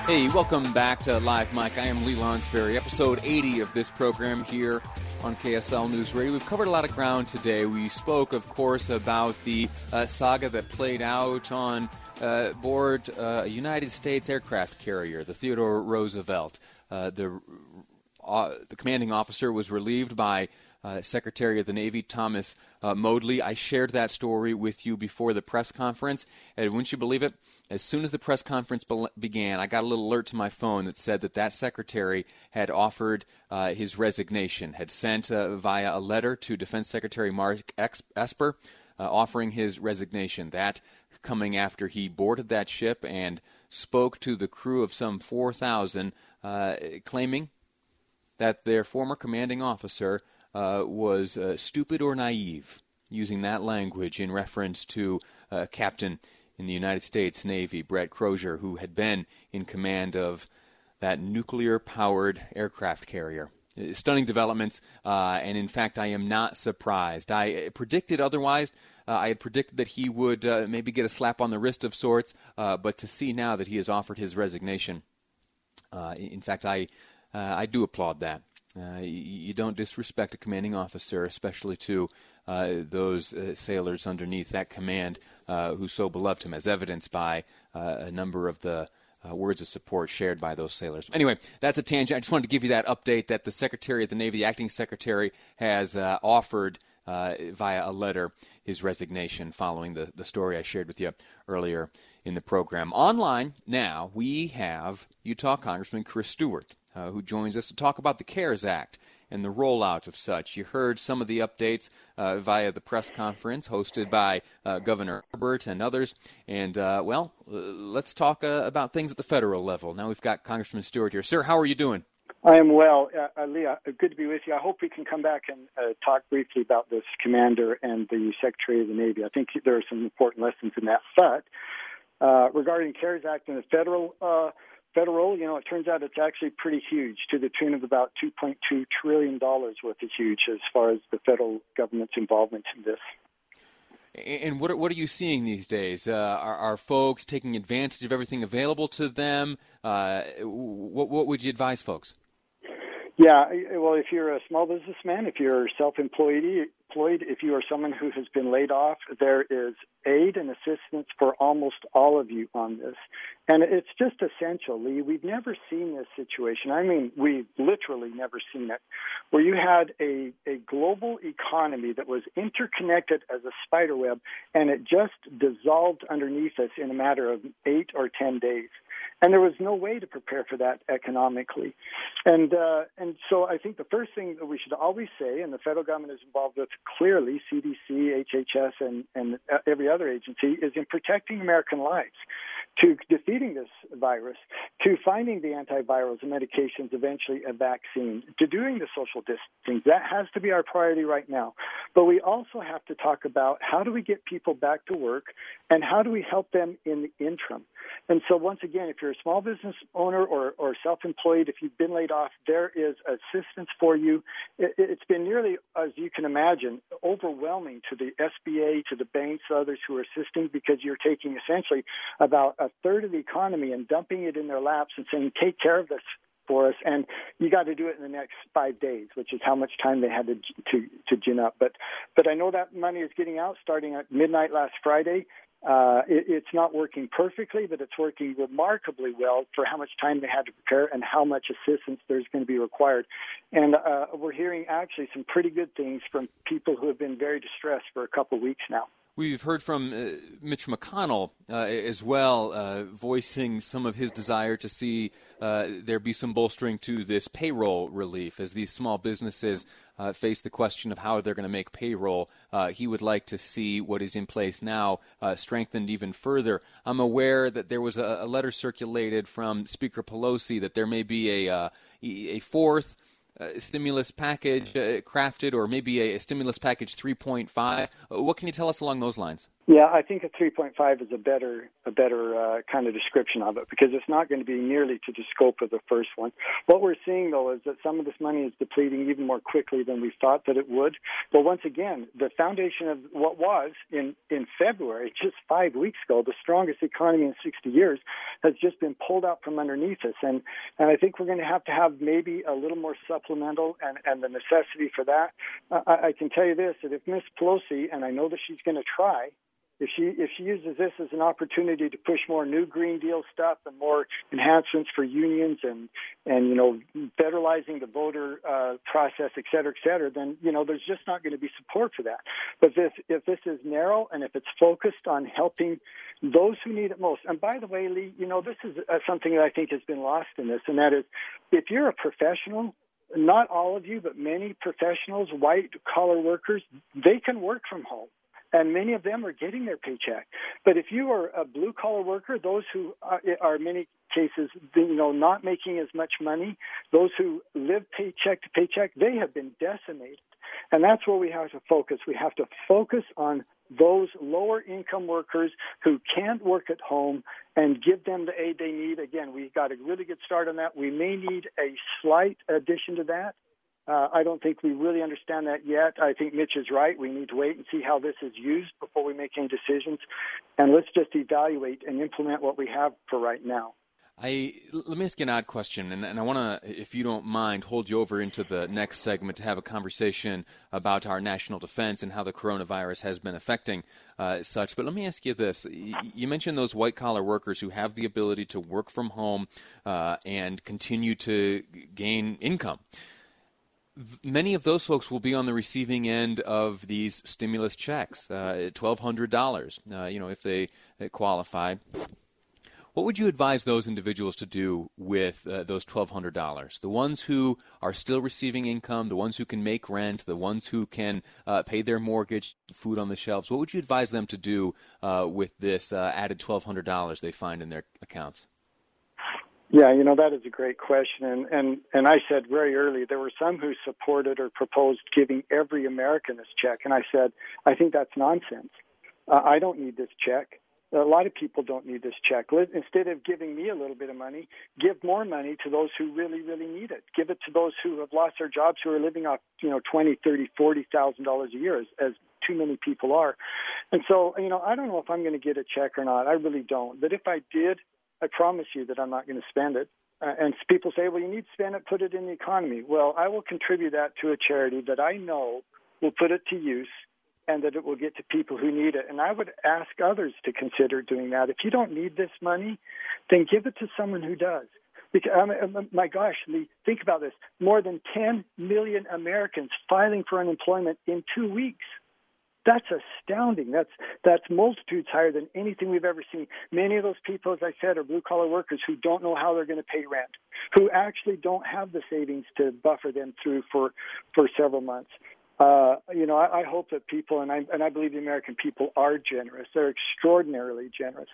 Hey, welcome back to Live Mic. I am Lee Lonsberry, episode 80 of this program here on KSL News Radio. We've covered a lot of ground today. We spoke, of course, about the uh, saga that played out on uh, board uh, a United States aircraft carrier, the Theodore Roosevelt. Uh, the uh, the commanding officer was relieved by uh, Secretary of the Navy Thomas uh, Modly. I shared that story with you before the press conference, and wouldn't you believe it? As soon as the press conference be- began, I got a little alert to my phone that said that that secretary had offered uh, his resignation, had sent uh, via a letter to Defense Secretary Mark Esper uh, offering his resignation. That coming after he boarded that ship and spoke to the crew of some 4,000, uh, claiming that their former commanding officer uh, was uh, stupid or naive, using that language in reference to a uh, captain in the United States Navy, Brett Crozier, who had been in command of that nuclear powered aircraft carrier. Uh, stunning developments, uh, and in fact, I am not surprised. I predicted otherwise. Uh, I had predicted that he would uh, maybe get a slap on the wrist of sorts, but to see now that he has offered his resignation, in fact, I I do applaud that. Uh, you don't disrespect a commanding officer, especially to uh, those uh, sailors underneath that command uh, who so beloved him, as evidenced by uh, a number of the words of support shared by those sailors. Anyway, that's a tangent. I just wanted to give you that update that the Secretary of the Navy, the acting Secretary, has offered via a letter his resignation following the, the story I shared with you earlier in the program. Online now, we have Utah Congressman Chris Stewart uh, who joins us to talk about the CARES Act and the rollout of such. You heard some of the updates uh, via the press conference hosted by uh, Governor Herbert and others. And, uh, well, uh, let's talk uh, about things at the federal level. Now we've got Congressman Stewart here. Sir, how are you doing? I am well. Uh, Leah, good to be with you. I hope we can come back and uh, talk briefly about this commander and the Secretary of the Navy. I think there are some important lessons in that. But uh, regarding CARES Act and the federal federal, you know, it turns out it's actually pretty huge to the tune of about $2.2 trillion worth of huge as far as the federal government's involvement in this. And what are, what are you seeing these days? Uh, are, are, folks taking advantage of everything available to them? Uh, what, what would you advise folks? Yeah, well, if you're a small businessman, if you're self-employed, employed, if you are someone who has been laid off, there is aid and assistance for almost all of you on this. And it's just essential, Lee. We've never seen this situation. I mean, we've literally never seen it, where you had a, a global economy that was interconnected as a spider web, and it just dissolved underneath us in a matter of eight or ten days and there was no way to prepare for that economically. And uh, and so I think the first thing that we should always say, and the federal government is involved with clearly, CDC, HHS, and and every other agency, is in protecting American lives to defeating this virus, to finding the antivirals and medications, eventually a vaccine, to doing the social distancing. That has to be our priority right now. But we also have to talk about how do we get people back to work and how do we help them in the interim. And so, once again, if you're a small business owner or, or self employed, if you've been laid off, there is assistance for you. It, it's been nearly, as you can imagine, overwhelming to the SBA, to the banks, others who are assisting because you're taking essentially about a third of the economy and dumping it in their laps and saying, take care of this for us, and you got to do it in the next five days, which is how much time they had to to to gin up. But but I know that money is getting out starting at midnight last Friday. Uh, it, it's not working perfectly, but it's working remarkably well for how much time they had to prepare and how much assistance there's going to be required. And uh, we're hearing actually some pretty good things from people who have been very distressed for a couple of weeks now. We've heard from uh, Mitch McConnell uh, as well, uh, voicing some of his desire to see uh, there be some bolstering to this payroll relief as these small businesses uh, face the question of how they're going to make payroll. Uh, he would like to see what is in place now strengthened even further. I'm aware that there was a, a letter circulated from Speaker Pelosi that there may be a, a fourth uh, stimulus package uh, crafted, or maybe a, a stimulus package 3.5. Uh, what can you tell us along those lines? Yeah, I think a 3.5 is a better a better uh, kind of description of it because it's not going to be nearly to the scope of the first one. What we're seeing though is that some of this money is depleting even more quickly than we thought that it would. But once again, the foundation of what was in in February, just five weeks ago, the strongest economy in 60 years, has just been pulled out from underneath us, and and I think we're going to have to have maybe a little more supplemental and and the necessity for that. Uh, I, I can tell you this: that if Miss Pelosi, and I know that she's going to try if she if she uses this as an opportunity to push more new Green Deal stuff and more enhancements for unions and and you know federalizing the voter uh, process, et cetera, et cetera, then you know there's just not going to be support for that. But this if this is narrow and if it's focused on helping those who need it most, and by the way, Lee, you know this is uh, something that I think has been lost in this, and that is if you're a professional not all of you, but many professionals, white collar workers, they can work from home and many of them are getting their paycheck. But if you are a blue collar worker, those who are, are many cases, you know, not making as much money, those who live paycheck to paycheck, they have been decimated. And that's where we have to focus. We have to focus on those lower income workers who can't work at home and give them the aid they need. Again, we got a really good start on that. We may need a slight addition to that uh, I don't think we really understand that yet. I think Mitch is right. We need to wait and see how this is used before we make any decisions. And let's just evaluate and implement what we have for right now. I let me ask you an odd question, and, and I want to, if you don't mind, hold you over into the next segment to have a conversation about our national defense and how the coronavirus has been affecting uh, such. But let me ask you this: you mentioned those white collar workers who have the ability to work from home uh, and continue to gain income many of those folks will be on the receiving end of these stimulus checks, uh, twelve hundred dollars. Uh, you know, if they qualify. What would you advise those individuals to do with uh, those twelve hundred dollars? The ones who are still receiving income, the ones who can make rent, the ones who can uh, pay their mortgage, food on the shelves. What would you advise them to do uh, with this uh, added twelve hundred dollars they find in their accounts? Yeah, you know that is a great question, and and and I said very early there were some who supported or proposed giving every American this check, and I said I think that's nonsense. Uh, I don't need this check. A lot of people don't need this check. Instead of giving me a little bit of money, give more money to those who really, really need it. Give it to those who have lost their jobs, who are living off, you know, twenty, thirty, forty thousand dollars a year, as, as too many people are. And so, you know, I don't know if I'm going to get a check or not. I really don't. But if I did, I promise you that I'm not going to spend it. Uh, and people say, well, you need to spend it, put it in the economy. Well, I will contribute that to a charity that I know will put it to use and that it will get to people who need it. And I would ask others to consider doing that. If you don't need this money, then give it to someone who does. Because, um, my gosh, Lee, think about this. More than 10 million Americans filing for unemployment in two weeks. That's astounding. That's that's multitudes higher than anything we've ever seen. Many of those people, as I said, are blue collar workers who don't know how they're going to pay rent, who actually don't have the savings to buffer them through for for several months. Uh, you know, I, I hope that people, and I and I believe the American people are generous. They're extraordinarily generous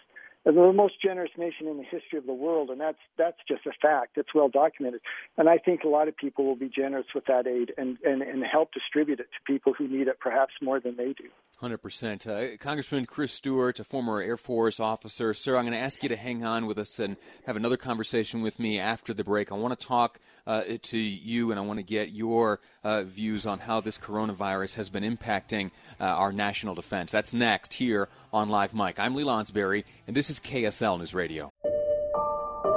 the most generous nation in the history of the world, and that's that's just a fact. It's well documented, and I think a lot of people will be generous with that aid and and, and help distribute it to people who need it perhaps more than they do. Hundred uh, percent, Congressman Chris Stewart, a former Air Force officer, sir. I'm going to ask you to hang on with us and have another conversation with me after the break. I want to talk uh, to you, and I want to get your uh, views on how this coronavirus has been impacting uh, our national defense. That's next here on Live Mic. I'm Lee Lonsberry, and this is KSL News Radio.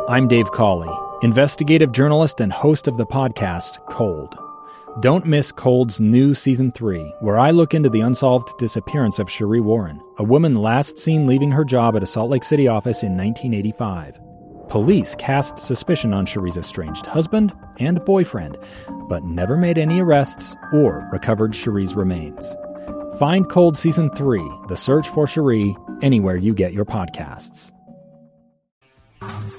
I'm Dave Cawley, investigative journalist and host of the podcast Cold. Don't miss Cold's new season 3, where I look into the unsolved disappearance of Sheree Warren, a woman last seen leaving her job at a Salt Lake City office in 1985. Police cast suspicion on Sheree's estranged husband and boyfriend, but never made any arrests or recovered Sheree's remains. Find Cold Season 3, The Search for Sheree, anywhere you get your podcasts.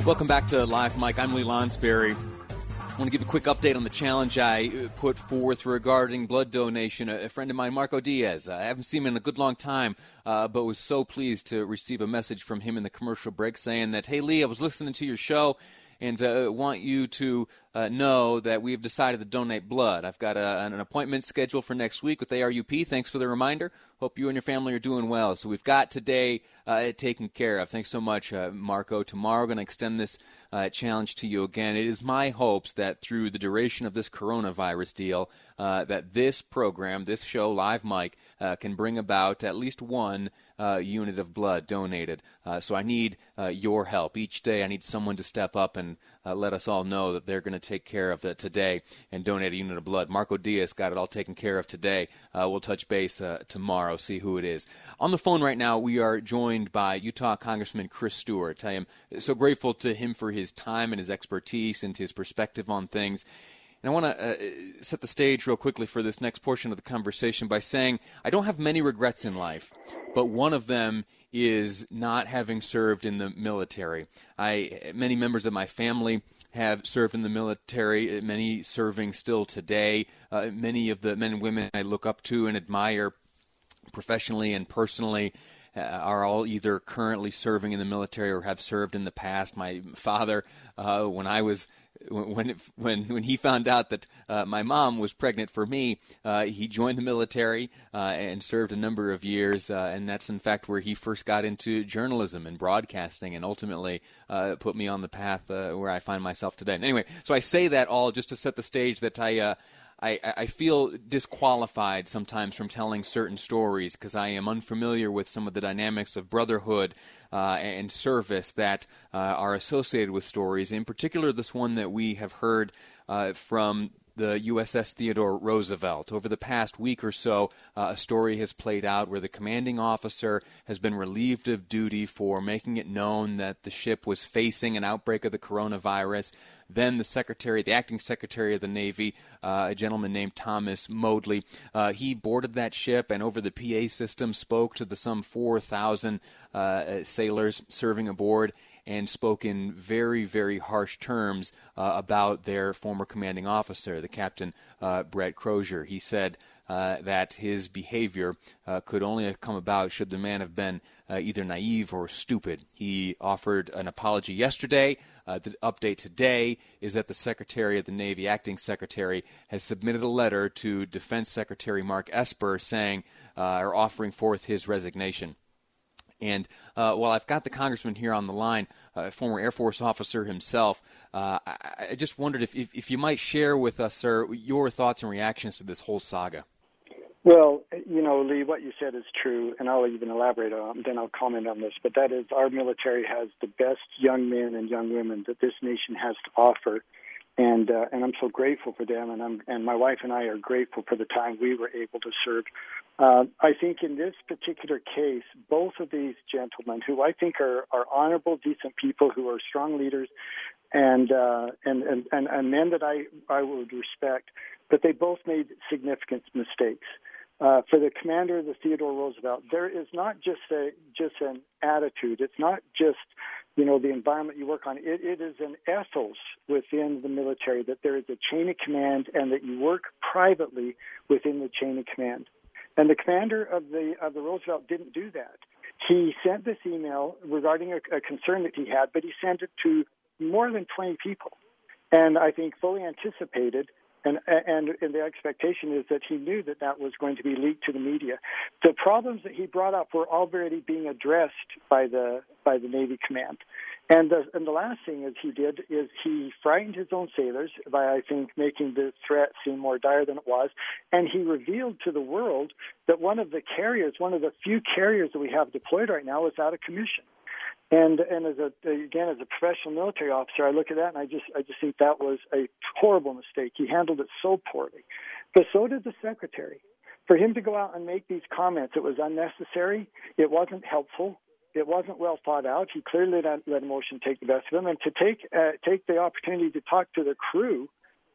Welcome back to Live Mic. I'm Lee Lonsberry. I want to give a quick update on the challenge I put forth regarding blood donation. A friend of mine, Marco Diaz, I haven't seen him in a good long time, uh, but was so pleased to receive a message from him in the commercial break saying that, hey, Lee, I was listening to your show and uh, want you to uh, know that we have decided to donate blood. I've got a, an appointment scheduled for next week with ARUP. Thanks for the reminder. Hope you and your family are doing well. So we've got today uh, taken care of. Thanks so much, uh, Marco. Tomorrow, going to extend this uh, challenge to you again. It is my hopes that through the duration of this coronavirus deal, uh, that this program, this show, Live Mic, uh, can bring about at least one unit of blood donated. so I need your help each day. I need someone to step up and let us all know that they're going to take care of today and donate a unit of blood. Marco Diaz got it all taken care of today. we'll touch base tomorrow, see who it is. On the phone right now, we are joined by Utah Congressman Chris Stewart. I am so grateful to him for his time and his expertise and his perspective on things. And I want to uh, set the stage real quickly for this next portion of the conversation by saying I don't have many regrets in life, but one of them is not having served in the military. I many members of my family have served in the military, many serving still today. Uh, many of the men and women I look up to and admire professionally and personally uh, are all either currently serving in the military or have served in the past. My father, uh, when I was when when when he found out that uh, my mom was pregnant for me, uh, he joined the military uh, and served a number of years, uh, and that's in fact where he first got into journalism and broadcasting, and ultimately uh, put me on the path uh, where I find myself today. Anyway, so I say that all just to set the stage that I I, I feel disqualified sometimes from telling certain stories because I am unfamiliar with some of the dynamics of brotherhood uh, and service that uh, are associated with stories. In particular, this one that we have heard uh, from the USS Theodore Roosevelt. Over the past week or so, uh, a story has played out where the commanding officer has been relieved of duty for making it known that the ship was facing an outbreak of the coronavirus. Then the secretary, the acting secretary of the Navy, uh, a gentleman named Thomas Modly, uh, he boarded that ship and over the PA system spoke to the some 4,000 uh, sailors serving aboard and spoke in very, very harsh terms uh, about their former commanding officer, the captain uh, Brett Crozier. He said uh, that his behavior uh, could only have come about should the man have been either naive or stupid. He offered an apology yesterday. The update today is that the Secretary of the Navy, acting Secretary, has submitted a letter to Defense Secretary Mark Esper saying or offering forth his resignation. And uh, while I've got the congressman here on the line, uh, former Air Force officer himself, uh, I, I, just wondered if, if, if, you might share with us, sir, your thoughts and reactions to this whole saga. Well, you know, Lee, what you said is true, and I'll even elaborate on. Then I'll comment on this. But that is, our military has the best young men and young women that this nation has to offer and uh, and I'm so grateful for them, and I'm and my wife and I are grateful for the time we were able to serve. Uh, I think in this particular case, both of these gentlemen, who I think are are honorable, decent people, who are strong leaders, and uh, and, and and and men that I I would respect, but they both made significant mistakes. Uh, for the commander of the Theodore Roosevelt, there is not just a just an attitude. It's not just you know, the environment you work on. It, it is an ethos within the military that there is a chain of command and that you work privately within the chain of command. And the commander of the of the Roosevelt didn't do that. He sent this email regarding a, a concern that he had, but he sent it to more than 20 people, and I think fully anticipated and, and, and the expectation is that he knew that that was going to be leaked to the media. The problems that he brought up were already being addressed by the by the Navy command. And the, and the last thing that he did is he frightened his own sailors by I think making the threat seem more dire than it was, and he revealed to the world that one of the carriers, one of the few carriers that we have deployed right now, is out of commission. And and as a again as a professional military officer, I look at that and I just I just think that was a horrible mistake. He handled it so poorly, but so did the secretary. For him to go out and make these comments, it was unnecessary. It wasn't helpful. It wasn't well thought out. He clearly let, let emotion take the best of him, and to take uh, take the opportunity to talk to the crew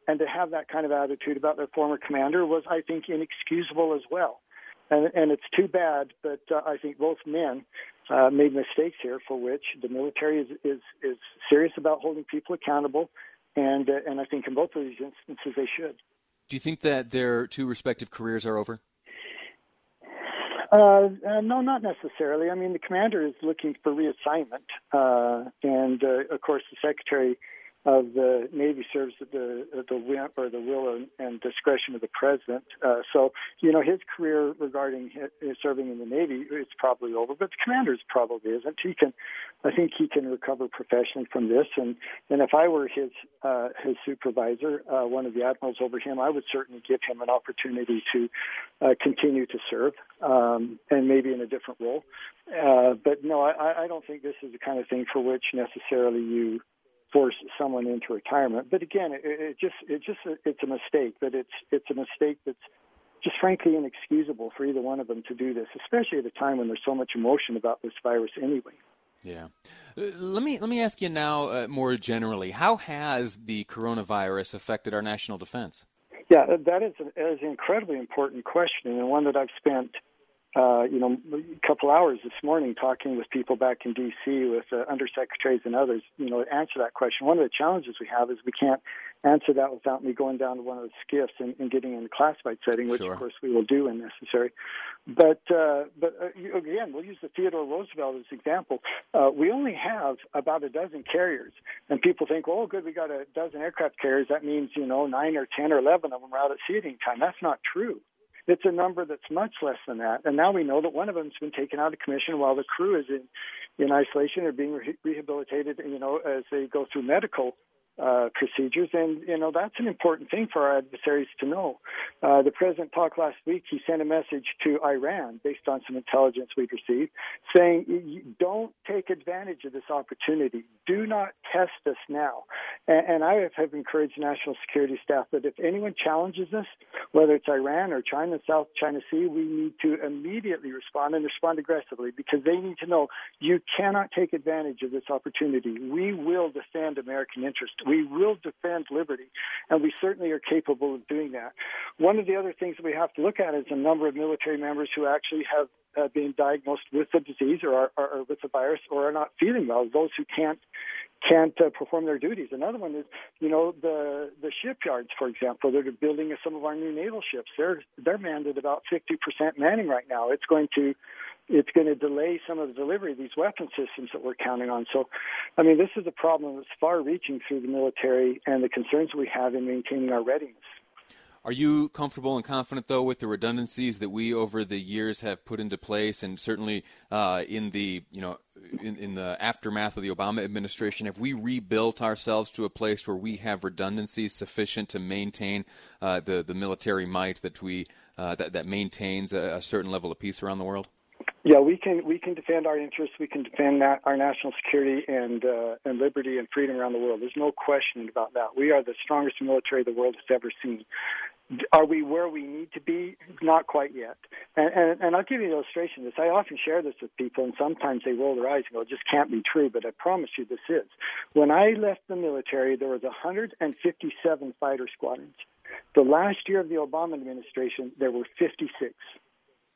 and to have that kind of attitude about their former commander was, I think, inexcusable as well. and and it's too bad. But uh, I think both men uh, made mistakes here, for which the military is is is serious about holding people accountable, and uh, and I think in both of these instances they should. Do you think that their two respective careers are over? Uh, uh, no, not necessarily. I mean, the commander is looking for reassignment, uh, and uh, of course, the secretary of the Navy serves at the at the will or the will and, and discretion of the president. Uh, so you know his career regarding his serving in the Navy is probably over, but the commander's probably isn't. He can, I think he can recover professionally from this. And and if I were his uh, his supervisor, uh, one of the admirals over him, I would certainly give him an opportunity to uh, continue to serve um, and maybe in a different role. Uh, but no, I, I don't think this is the kind of thing for which necessarily you force someone into retirement. But again, it, it just it just it's a mistake. But it's it's a mistake that's just frankly inexcusable for either one of them to do this, especially at a time when there's so much emotion about this virus anyway. Yeah. Uh, let me let me ask you now uh, more generally. How has the coronavirus affected our national defense? Yeah, that is, a, is an incredibly important question and one that I've spent uh, you know, a couple hours this morning talking with people back in D.C. with uh, undersecretaries and others, you know, to answer that question. One of the challenges we have is we can't answer that without me going down to one of the SCIFs and, and getting in the classified setting, which sure. of course we will do when necessary. But uh, but uh, again, we'll use the Theodore Roosevelt as an example. Uh, we only have about a dozen carriers, and people think, oh, good, we got a dozen aircraft carriers. That means you know nine or ten or eleven of them are out at sea at any time. That's not true. It's a number that's much less than that. And now we know that one of them's been taken out of commission while the crew is in, in isolation or being re- rehabilitated, you know, as they go through medical uh, procedures, and you know that's an important thing for our adversaries to know. Uh, the president talked last week. He sent a message to Iran based on some intelligence we'd received, saying, "Don't take advantage of this opportunity. Do not test us now." And, and I have encouraged national security staff that if anyone challenges us, whether it's Iran or China, South China Sea, we need to immediately respond and respond aggressively because they need to know you cannot take advantage of this opportunity. We will defend American interest we will defend liberty, and we certainly are capable of doing that. One of the other things that we have to look at is the number of military members who actually have uh, been diagnosed with the disease or, are, or, or with the virus or are not feeling well. Those who can't can't uh, perform their duties. Another one is, you know, the the shipyards, for example, that are building some of our new naval ships. They're they're manned at about 50% manning right now. It's going to it's going to delay some of the delivery of these weapon systems that we're counting on. So, I mean, this is a problem that's far reaching through the military and the concerns we have in maintaining our readiness. Are you comfortable and confident, though, with the redundancies that we over the years have put into place, and certainly uh, in the you know in, in, the aftermath of the Obama administration, have we rebuilt ourselves to a place where we have redundancies sufficient to maintain uh, the the military might that we uh, that that maintains a, a certain level of peace around the world? Yeah, we can we can defend our interests. We can defend our national security and uh, and liberty and freedom around the world. There's no question about that. We are the strongest military the world has ever seen. Are we where we need to be? Not quite yet. And, and, and I'll give you an illustration of this. I often share this with people, and sometimes they roll their eyes and go, "It just can't be true." But I promise you, this is. When I left the military, there was 157 fighter squadrons. The last year of the Obama administration, there were 56.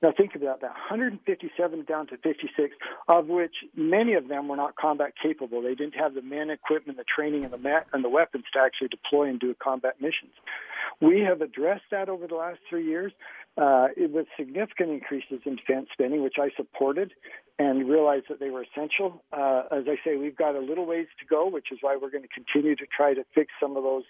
Now think about that 157 down to 56, of which many of them were not combat capable. They didn't have the men, equipment, the training, and the mat, and the weapons to actually deploy and do combat missions. We have addressed that over the last three years uh, with significant increases in defense spending, which I supported and realized that they were essential. Uh, as I say, we've got a little ways to go, which is why we're going to continue to try to fix some of those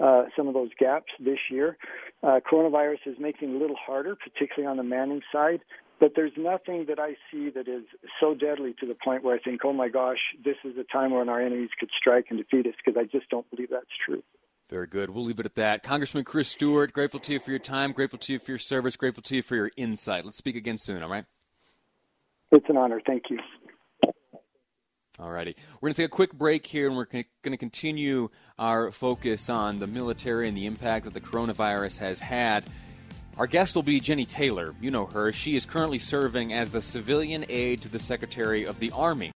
uh, some of those gaps this year. Uh, coronavirus is making it a little harder, particularly on the manning side. But there's nothing that I see that is so deadly to the point where I think, oh my gosh, this is a time when our enemies could strike and defeat us, because I just don't believe that's true. Very good. We'll leave it at that. Congressman Chris Stewart, grateful to you for your time, grateful to you for your service, grateful to you for your insight. Let's speak again soon, all right? It's an honor. Thank you. All righty. We're going to take a quick break here, and we're going to continue our focus on the military and the impact that the coronavirus has had. Our guest will be Jenny Taylor. You know her. She is currently serving as the civilian aide to the Secretary of the Army.